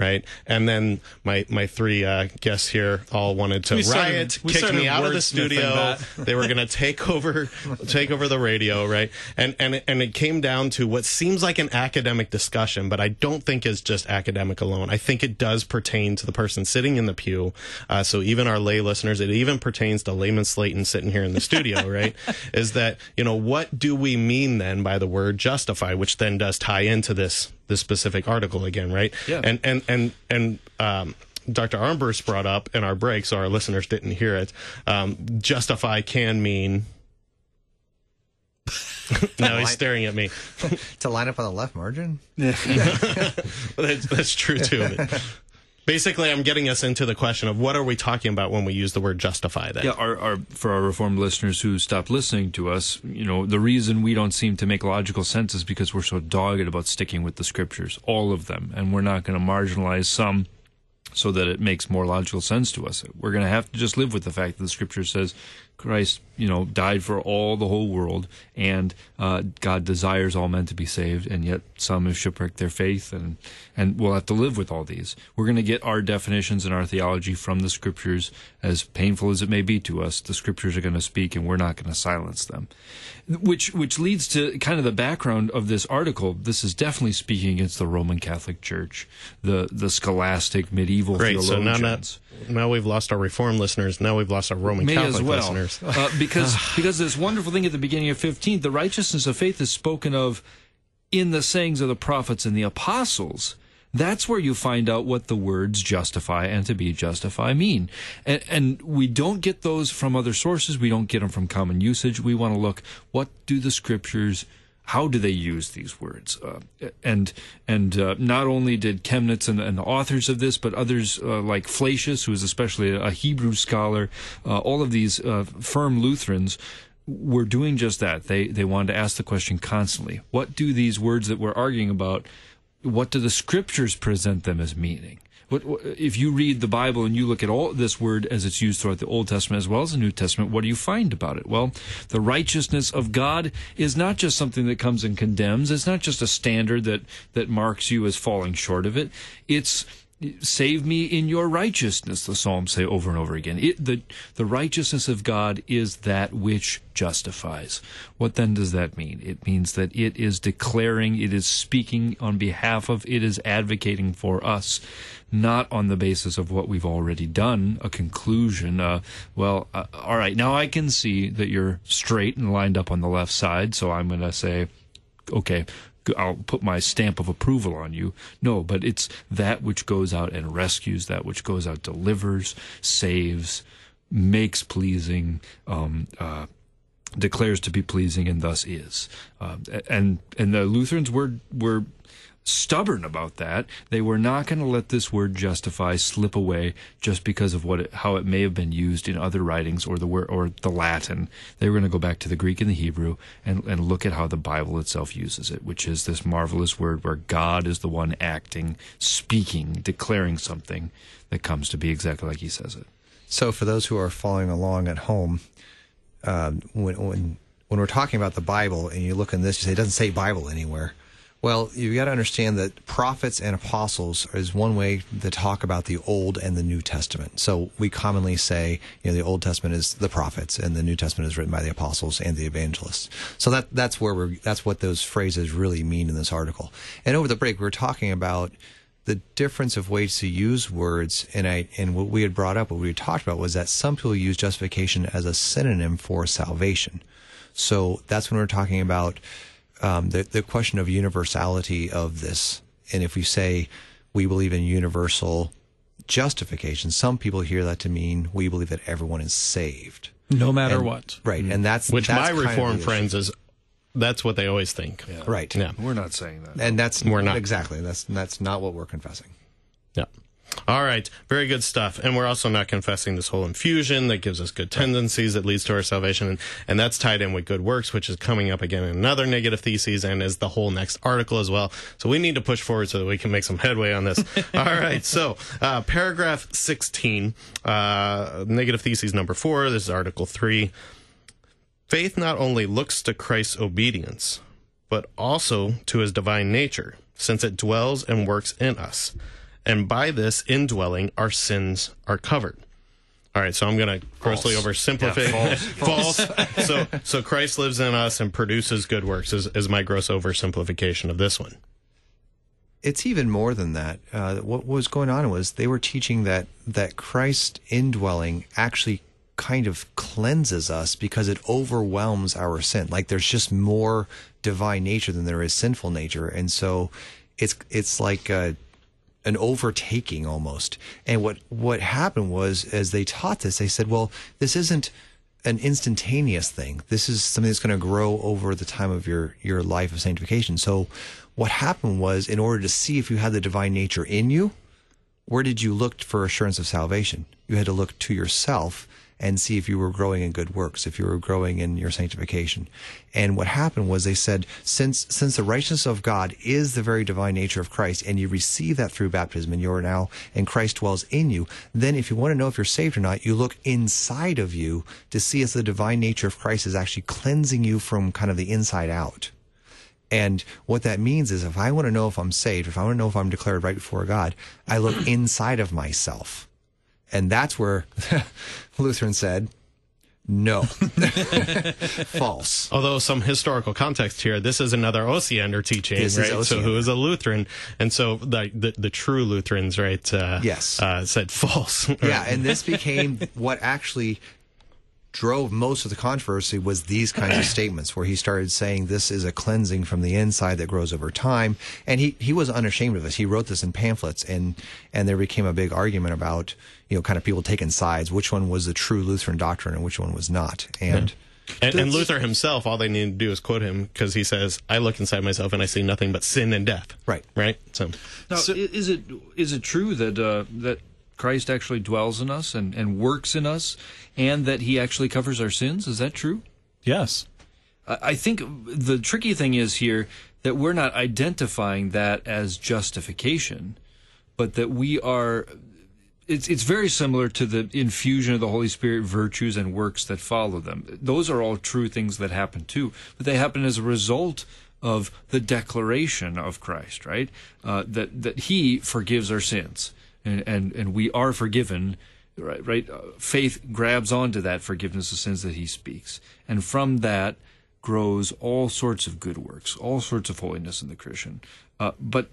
Right, and then my my three uh, guests here all wanted to We started- riot, we kick me out of the studio. they were going to take over take over the radio, right? And and and it came down to what seems like an academic discussion, but I don't think is just academic alone. I think it does pertain to the person sitting in the pew. Uh, so even our lay listeners, it even pertains to layman Slayton sitting here in the studio, right? Is that you know what do we mean then by the word justify, which then does tie into this this specific article again, right? Yeah. And and and and um, Dr. Armbrust brought up in our break, so our listeners didn't hear it. Um, justify can mean. no, he's staring at me. to line up on the left margin. that's, that's true too. Basically, I'm getting us into the question of what are we talking about when we use the word justify. Then, Yeah, our, our, for our Reformed listeners who stop listening to us, you know, the reason we don't seem to make logical sense is because we're so dogged about sticking with the scriptures, all of them, and we're not going to marginalize some so that it makes more logical sense to us. We're going to have to just live with the fact that the scripture says Christ, you know, died for all the whole world, and uh, God desires all men to be saved, and yet some have shipwrecked their faith, and and we'll have to live with all these. We're going to get our definitions and our theology from the scriptures, as painful as it may be to us. The scriptures are going to speak, and we're not going to silence them. Which which leads to kind of the background of this article. This is definitely speaking against the Roman Catholic Church, the the scholastic medieval Great. So now, theologians. now, we've lost our Reformed listeners. Now we've lost our Roman May Catholic as well, listeners. uh, because because this wonderful thing at the beginning of 15, the righteousness of faith is spoken of in the sayings of the prophets and the apostles. That's where you find out what the words justify and to be justify mean. And, and we don't get those from other sources. We don't get them from common usage. We want to look, what do the scriptures how do they use these words? Uh, and and uh, not only did Chemnitz and, and the authors of this, but others uh, like Flacius, who is especially a Hebrew scholar, uh, all of these uh, firm Lutherans were doing just that. They they wanted to ask the question constantly: What do these words that we're arguing about? What do the scriptures present them as meaning? What, what, if you read the Bible and you look at all this word as it's used throughout the Old Testament as well as the New Testament, what do you find about it? Well, the righteousness of God is not just something that comes and condemns. It's not just a standard that that marks you as falling short of it. It's save me in your righteousness the psalms say over and over again. It, the the righteousness of god is that which justifies. What then does that mean? It means that it is declaring it is speaking on behalf of it is advocating for us not on the basis of what we've already done a conclusion uh, well uh, all right now i can see that you're straight and lined up on the left side so i'm going to say okay I'll put my stamp of approval on you. No, but it's that which goes out and rescues, that which goes out delivers, saves, makes pleasing, um, uh, declares to be pleasing, and thus is. Uh, and and the Lutherans were were stubborn about that. They were not going to let this word justify slip away just because of what it, how it may have been used in other writings or the or the Latin. They were going to go back to the Greek and the Hebrew and and look at how the Bible itself uses it, which is this marvelous word where God is the one acting, speaking, declaring something that comes to be exactly like He says it. So, for those who are following along at home, um, when when when we're talking about the Bible and you look in this, you say it doesn't say Bible anywhere. Well, you've got to understand that prophets and apostles is one way to talk about the Old and the New Testament. So we commonly say, you know, the Old Testament is the prophets and the New Testament is written by the apostles and the evangelists. So that that's where we're that's what those phrases really mean in this article. And over the break, we were talking about the difference of ways to use words, and I and what we had brought up, what we had talked about was that some people use justification as a synonym for salvation. So that's when we're talking about um, the, the question of universality of this. And if we say we believe in universal justification, some people hear that to mean we believe that everyone is saved. No matter And- what. Right. And that's Which that's my kind of Reformed friends is that's what they always think. issue. Right. Yeah. We're not saying that. And that's We're not. exactly that's that's not what we're confessing. Yeah. All right. Very good stuff. And we're also not confessing this whole infusion that gives us good tendencies that leads to our salvation. And, and that's tied in with good works, which is coming up again in another negative thesis and is the whole next article as well. So we need to push forward so that we can make some headway on this. All right. So, uh, paragraph 16, uh, negative thesis number four. This is article three. Faith not only looks to Christ's obedience, but also to his divine nature, since it dwells and works in us. And by this indwelling, our sins are covered. All right, so I'm going to grossly oversimplify. Yeah, false. so, so Christ lives in us and produces good works. Is, is my gross oversimplification of this one? it's even more than that. Uh, what was going on was they were teaching that that Christ indwelling actually kind of cleanses us because it overwhelms our sin. Like there's just more divine nature than there is sinful nature, and so it's it's like a, an overtaking almost. And what what happened was as they taught this, they said, well, this isn't an instantaneous thing. This is something that's going to grow over the time of your your life of sanctification. So what happened was in order to see if you had the divine nature in you, where did you look for assurance of salvation? You had to look to yourself and see if you were growing in good works, if you were growing in your sanctification. And what happened was they said, since since the righteousness of God is the very divine nature of Christ, and you receive that through baptism, and you're now and Christ dwells in you, then if you want to know if you're saved or not, you look inside of you to see if the divine nature of Christ is actually cleansing you from kind of the inside out. And what that means is if I want to know if I'm saved, if I want to know if I'm declared right before God, I look inside of myself. And that's where Lutheran said, no. False. Although some historical context here, this is another Osiander teaching, This is right? So who is a Lutheran, and so the the, the true Lutherans, right? Uh, Yes. uh, said false. Yeah, and this became what actually drove most of the controversy was these kinds of statements where he started saying this is a cleansing from the inside that grows over time and he, he was unashamed of this he wrote this in pamphlets and and there became a big argument about you know kind of people taking sides which one was the true lutheran doctrine and which one was not and And, and Luther himself, all they need to do is quote him because he says, "I look inside myself and I see nothing but sin and death." Right. Right. So, Now, i- is it is it true that uh, that Christ actually dwells in us and, and works in us, and that He actually covers our sins? Is that true? Yes. I I think the tricky thing is here that we're not identifying that as justification, but that we are. It's it's very similar to the infusion of the Holy Spirit virtues and works that follow them. Those are all true things that happen too, but they happen as a result of the declaration of Christ, right? Uh, that that He forgives our sins, and and and we are forgiven right right? Uh, faith grabs onto that forgiveness of sins that he speaks. And from that grows all sorts of good works all sorts of holiness in the christian. Uh, but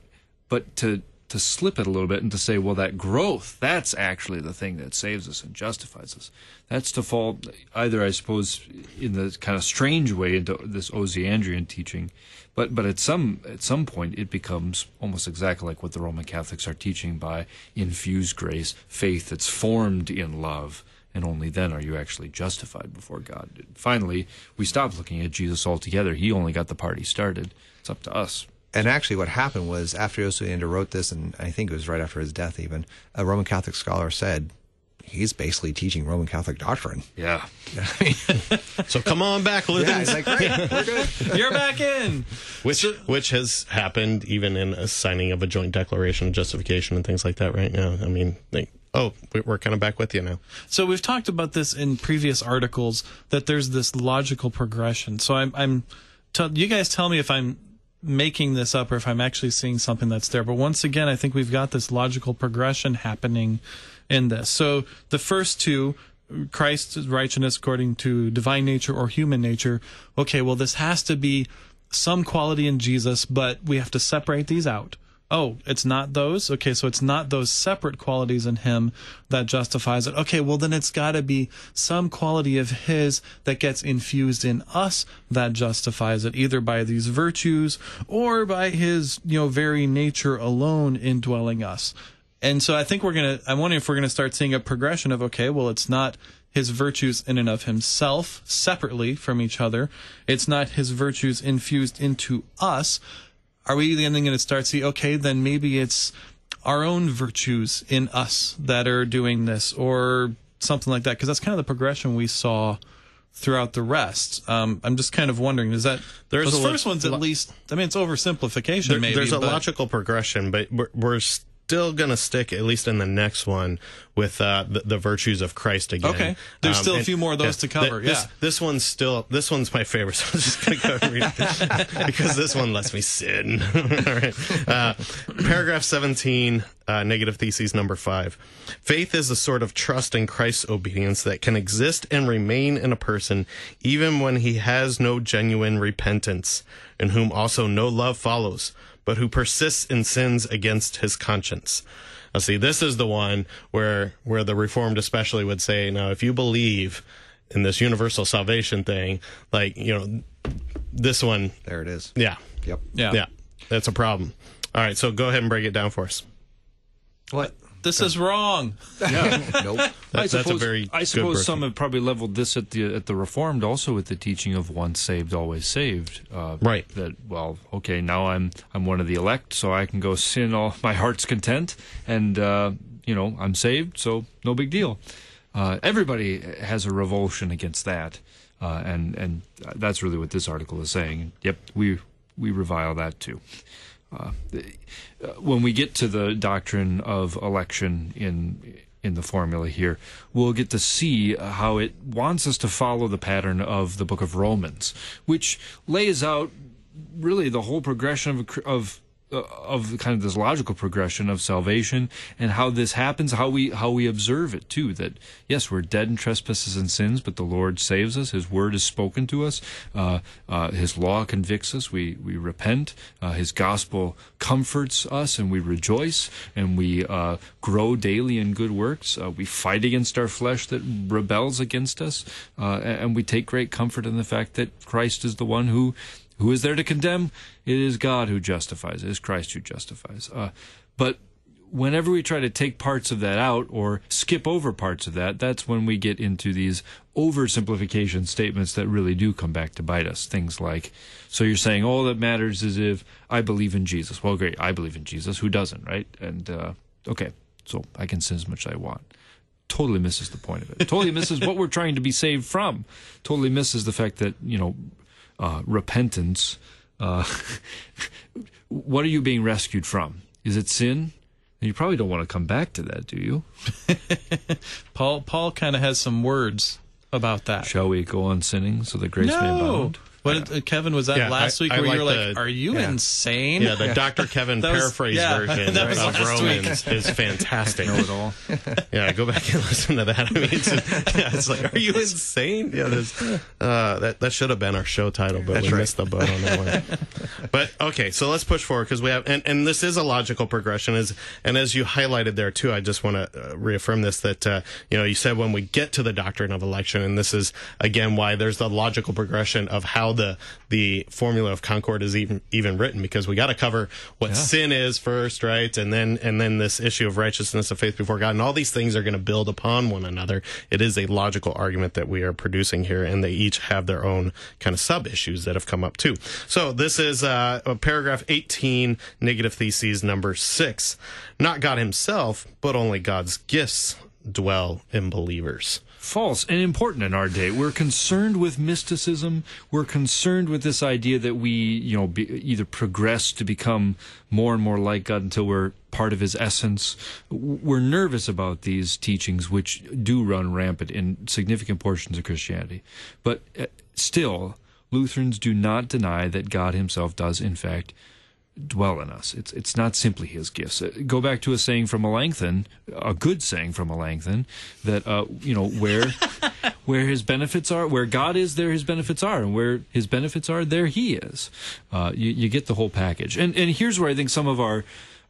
but to to slip it a little bit and to say well that growth that's actually the thing that saves us and justifies us. That's to fall either i suppose in the kind of strange way into this osiandrian teaching but but at some at some point it becomes almost exactly like what the roman catholics are teaching by infused grace faith that's formed in love and only then are you actually justified before god. Finally we stop looking at jesus altogether. He only got the party started. It's up to us. And actually, what happened was after Osiander wrote this, and I think it was right after his death, even a Roman Catholic scholar said he's basically teaching Roman Catholic doctrine. Yeah. So come on back, Lutherans. Yeah, he's like, great, we're good. You're back in. which which has happened even in a signing of a joint declaration of justification and things like that right now. I mean, they, oh, we- we're kind of back with you now. So we've talked about this in previous articles that there's this logical progression. So I'm, I'm, tell, you guys tell me if I'm making this up or if I'm actually seeing something that's there. But once again, I think we've got this logical progression happening in this. So the first two, Christ's righteousness according to divine nature or human nature. Okay, well, this has to be some quality in Jesus, but we have to separate these out. Oh, it's not those? Okay, so it's not those separate qualities in him that justifies it. Okay, well then it's got to be some quality of his that gets infused in us that justifies it, either by these virtues or by his, you know, very nature alone indwelling us. And so I think we're going to, I'm wondering if we're going to start seeing a progression of, okay, well, it's not his virtues in and of himself separately from each other. It's not his virtues infused into us. Are we then going to start see, okay, then maybe it's our own virtues in us that are doing this or something like that? Because that's kind of the progression we saw throughout the rest. Um, I'm just kind of wondering, is that There's those a lo- first ones at lo- least? I mean, it's oversimplification. There- maybe there's a logical progression, but we're, we're still going to stick, at least in the next one, with uh, the, the virtues of Christ again. Um, Okay. There's still a few more of those to cover, This, yeah. this one's still, this one's my favorite, so I'm just going to go read it because this one lets me sin. All right. Uh, paragraph 17, uh, negative thesis number five. Faith is a sort of trust in Christ's obedience that can exist and remain in a person even when he has no genuine repentance, in whom also no love follows, but who persists in sins against his conscience. Now, see, this is the one where where the Reformed especially would say, now, if you believe in this universal salvation thing, like you know, this one, There it is. yeah, Yep. Yeah. yeah, that's a problem. All right, so go ahead and break it down for us. What? This is wrong. nope. That- I that's a suppose, very I good suppose some have probably leveled this at the at the Reformed also with the teaching of once saved, always saved. Uh, Right. That well, okay, now I'm I'm one of the elect, so I can go sin all my heart's content, and uh, you know I'm saved, so no big deal. Uh, everybody has a revulsion against that, uh, and and that's really what this article is saying. Yep, we we revile that too. Uh, when we get to the doctrine of election in in the formula here, we'll get to see how it wants us to follow the pattern of the book of Romans, which lays out really the whole progression of of of kind of this logical progression of salvation and how this happens, how we how we observe it too. That yes, we're dead in trespasses and sins, but the Lord saves us. His word is spoken to us. Uh, uh, His law convicts us. We we repent. Uh, His gospel comforts us, and we rejoice, and we uh, grow daily in good works. Uh, we fight against our flesh that rebels against us, uh, and we take great comfort in the fact that Christ is the one who who is there to condemn? It is God who justifies. It is Christ who justifies. Uh, but whenever we try to take parts of that out or skip over parts of that, that's when we get into these oversimplification statements that really do come back to bite us. Things like, so you're saying all that matters is if I believe in Jesus. Well, great, I believe in Jesus. Who doesn't, right? And uh, okay, so I can sin as much as I want. totally misses the point of it. Totally misses what we're trying to be saved from. Totally misses the fact that you know uh, repentance. Uh, what are you being rescued from? Is it sin? You probably don't want to come back to that, do you? Paul Paul kind of has some words about that. Shall we go on sinning so that grace may abound? What uh, Kevin was that Yeah, last I- week I where you were like the- "Are you yeah. insane?" Yeah, the Dr. Kevin was- paraphrase version that was of last week. Romans is fantastic. Know it all. Yeah, go back and listen to that. I mean, it's, it's like, are you insane? Yeah, there's, uh, that that should have been our show title, but we missed the boat on that one. But okay, so let's push forward because we have, and, and this is a logical progression. Is and as you highlighted there too, I just want to uh, reaffirm this that uh, you know you said when we get to the doctrine of election, and this is again why there's the logical progression of how the the formula of concord is even even written because we got to cover what sin is first, right, and then and then this issue of righteousness of faith before God, and all these things are going to build upon one another. It is a logical argument that we are producing here, and they each have their own kind of sub issues that have come up too. So this is uh, paragraph 18, negative theses number six. Not God Himself, but only God's gifts dwell in believers. false and important in our day. We're concerned with mysticism. We're concerned with this idea that we, you know, be, either progress to become more and more like God until we're part of His essence. We're nervous about these teachings, which do run rampant in significant portions of Christianity. But uh, still, Lutherans do not deny that God Himself does, in fact, dwell in us. It's it's not simply his gifts. Uh, Go back to a saying from Melanchthon, a good saying from Melanchthon, that uh, you know where where his benefits are, where God is, there his benefits are, and where his benefits are, there he is. Uh, you, you get the whole package. And and here's where I think some of our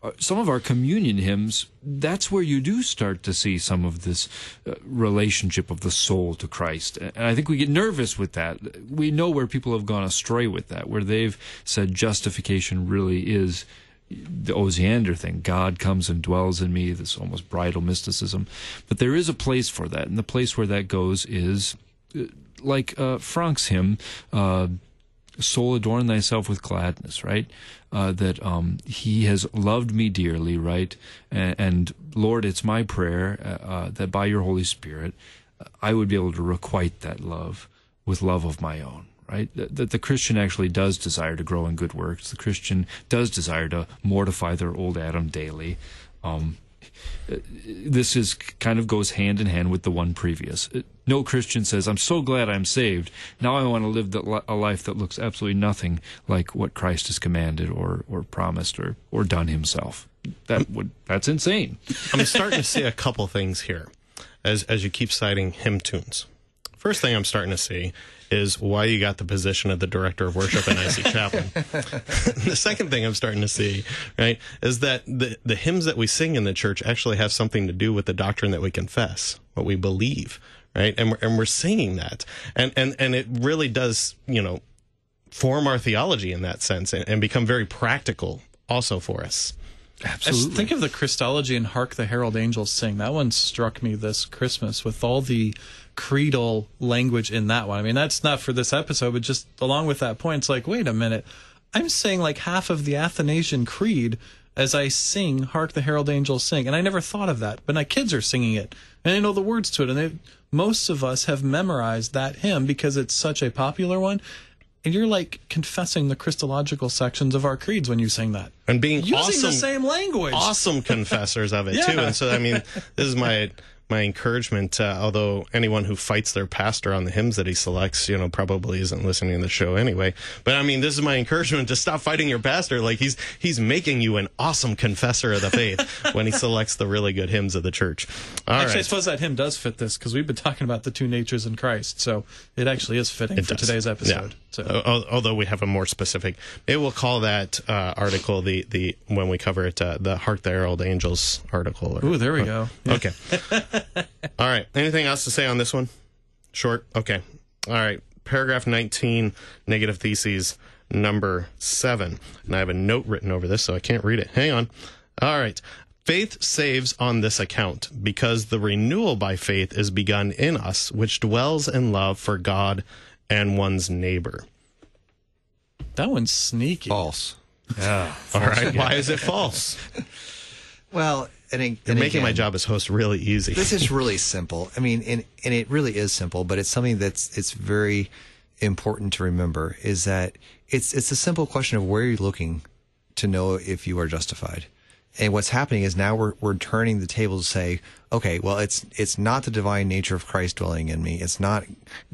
uh, some of our communion hymns, that's where you do start to see some of this uh, relationship of the soul to Christ. And I think we get nervous with that. We know where people have gone astray with that, where they've said justification really is the Osiander thing. God comes and dwells in me, this almost bridal mysticism. But there is a place for that, and the place where that goes is uh, like uh, Franck's hymn, uh, soul adorn thyself with gladness right uh, that um, he has loved me dearly right? And, and lord it's my prayer uh, uh, that by your holy spirit i would be able to requite that love with love of my own right? That, that the christian actually does desire to grow in good works. The christian does desire to mortify their old adam daily. Um, this is kind of goes hand in hand with the one previous. No Christian says, "I'm so glad I'm saved. Now I want to live the, a life that looks absolutely nothing like what Christ has commanded or or promised or or done Himself." That would that's insane. I'm starting to see a couple things here as as you keep citing hymn tunes. First thing I'm starting to see is why you got the position of the director of worship in IC Chaplain. the second thing I'm starting to see, right, is that the the hymns that we sing in the church actually have something to do with the doctrine that we confess, what we believe, right? And we're, and we're singing that, and and and it really does, you know, form our theology in that sense, and, and become very practical also for us. I just think of the Christology and Hark the Herald Angels Sing. That one struck me this Christmas with all the creedal language in that one. I mean, that's not for this episode, but just along with that point, it's like, wait a minute. I'm saying like half of the Athanasian Creed as I sing Hark the Herald Angels Sing. And I never thought of that, but my kids are singing it and I know the words to it. And they, most of us have memorized that hymn because it's such a popular one. And you're like confessing the Christological sections of our creeds when you sing that. and being Using awesome, the same language. awesome confessors of it too. And so, I mean, this is my my encouragement. Uh, although anyone who fights their pastor on the hymns that he selects, you know, probably isn't listening to the show anyway. But I mean, this is my encouragement to stop fighting your pastor. Like he's he's making you an awesome confessor of the faith when he selects the really good hymns of the church. All right. actually, I suppose that hymn does fit this because we've been talking about the two natures in Christ, so it actually is fitting It for does. today's episode. Yeah. So Al- al- although we have a more specific, maybe we'll call that uh, article the the when we cover it uh, the Hark the Herald Angels article. Or, Ooh, there we go. Yeah. Okay. All right. Anything else to say on this one? Short. Okay. All right. Paragraph nineteen, negative theses number seven, and I have a note written over this, so I can't read it. Hang on. All right. Faith saves on this account because the renewal by faith is begun in us, which dwells in love for God and one's neighbor. that one's sneaky. False. Yeah. All right. Why is it false? Well, and, it, You're and making my job as host really easy. this is really simple. I mean, and, and it really is simple, but it's something that's it's very important to remember is that it's it's a simple question of where you're looking to know if you are justified. And what's happening is now we're we're turning the table to say, okay, well, it's it's not the divine nature of Christ dwelling in me. It's not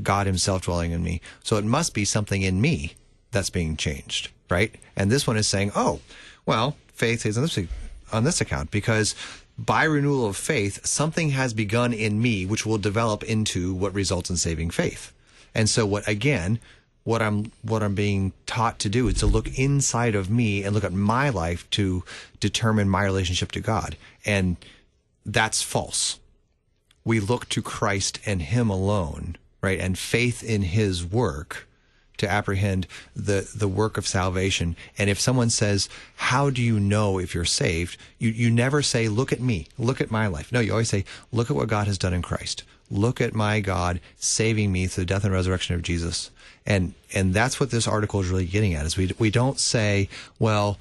God Himself dwelling in me. So it must be something in me that's being changed, right? And this one is saying, oh, well, faith is on this on this account because by renewal of faith, something has begun in me which will develop into what results in saving faith. And so what again, what I'm what I'm being taught to do is to look inside of me and look at my life to determine my relationship to God. And that's false. We look to Christ and him alone, right? And faith in his work to apprehend the the work of salvation. And if someone says, "How do you know if you're saved?" You you never say, "Look at me, look at my life." No, you always say, "Look at what God has done in Christ. Look at my God saving me through the death and resurrection of Jesus." And and that's what this article is really getting at. Is we we don't say, "Well,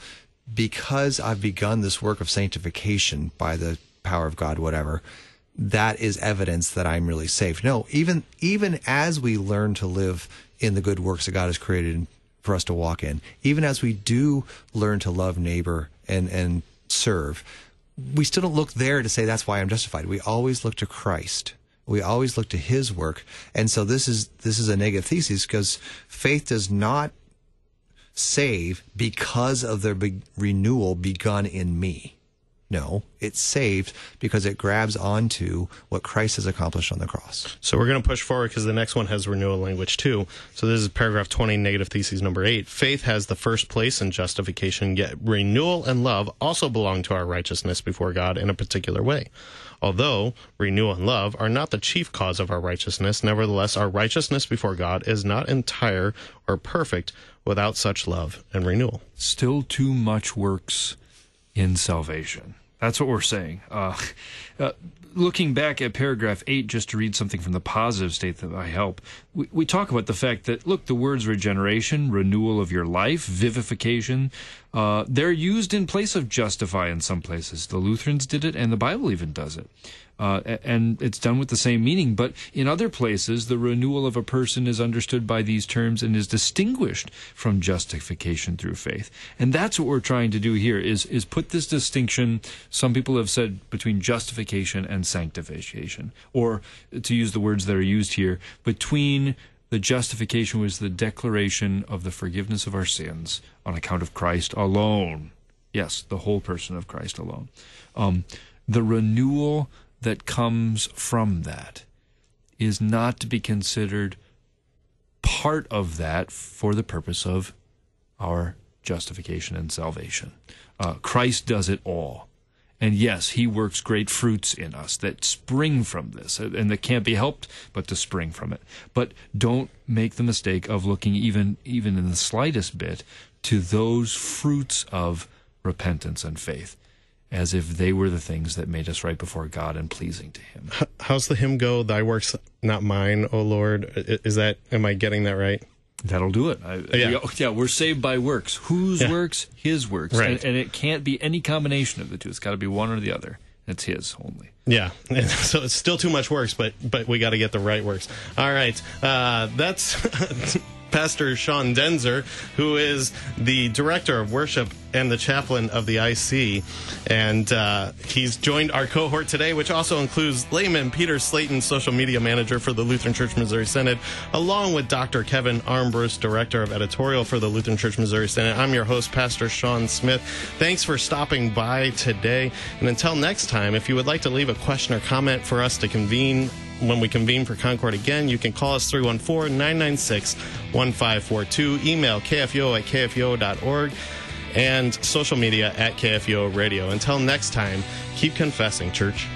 because I've begun this work of sanctification by the power of God, whatever." That is evidence that I'm really saved. No, even even as we learn to live in the good works that God has created for us to walk in. Even as we do learn to love neighbor and, and serve, we still don't look there to say that's why I'm justified. We always look to Christ. We always look to his work. And so this is this is a negative thesis because faith does not save because of the be- renewal begun in me. No, it's saved because it grabs onto what Christ has accomplished on the cross. So we're going to push forward because the next one has renewal language too. So this is paragraph 20, negative thesis number eight. Faith has the first place in justification, yet renewal and love also belong to our righteousness before God in a particular way. Although renewal and love are not the chief cause of our righteousness, nevertheless, our righteousness before God is not entire or perfect without such love and renewal. Still too much works in salvation. That's what we're saying. Uh, uh, looking back at paragraph 8, just to read something from the positive state that I help, we, we talk about the fact that, look, the words regeneration, renewal of your life, vivification, uh, they're used in place of justify in some places. The Lutherans did it, and the Bible even does it. Uh, and it's done with the same meaning. But in other places, the renewal of a person is understood by these terms and is distinguished from justification through faith. And that's what we're trying to do here is, is put this distinction, some people have said, between justification and sanctification. Or, to use the words that are used here, between the justification was the declaration of the forgiveness of our sins on account of Christ alone. Yes, the whole person of Christ alone. Um, the renewal that comes from that is not to be considered part of that for the purpose of our justification and salvation. Uh, Christ does it all. And yes, he works great fruits in us that spring from this and that can't be helped but to spring from it. But don't make the mistake of looking even even in the slightest bit to those fruits of repentance and faith as if they were the things that made us right before God and pleasing to him. How's the hymn go? Thy works not mine, O Lord. Is that am I getting that right? That'll do it. I, Yeah. yeah, we're saved by works. Whose Yeah. works? His works. Right. And, and it can't be any combination of the two. It's got to be one or the other. It's his only. Yeah, And so it's still too much works, but but we got to get the right works. All right, uh, that's Pastor Sean Daenzer, who is the director of worship and the chaplain of the IC, and uh, he's joined our cohort today, which also includes layman Peter Slayton, social media manager for the Lutheran Church Missouri Synod, along with Dr. Kevin Armbrust, director of editorial for the Lutheran Church Missouri Synod. I'm your host, Pastor Sean Smith. Thanks for stopping by today, and until next time, if you would like to leave a question or comment for us to convene when we convene for Concord again, you can call us 314 996 1542, email kfuo at kfuo.org, and social media at KFUO Radio. Until next time, keep confessing, church.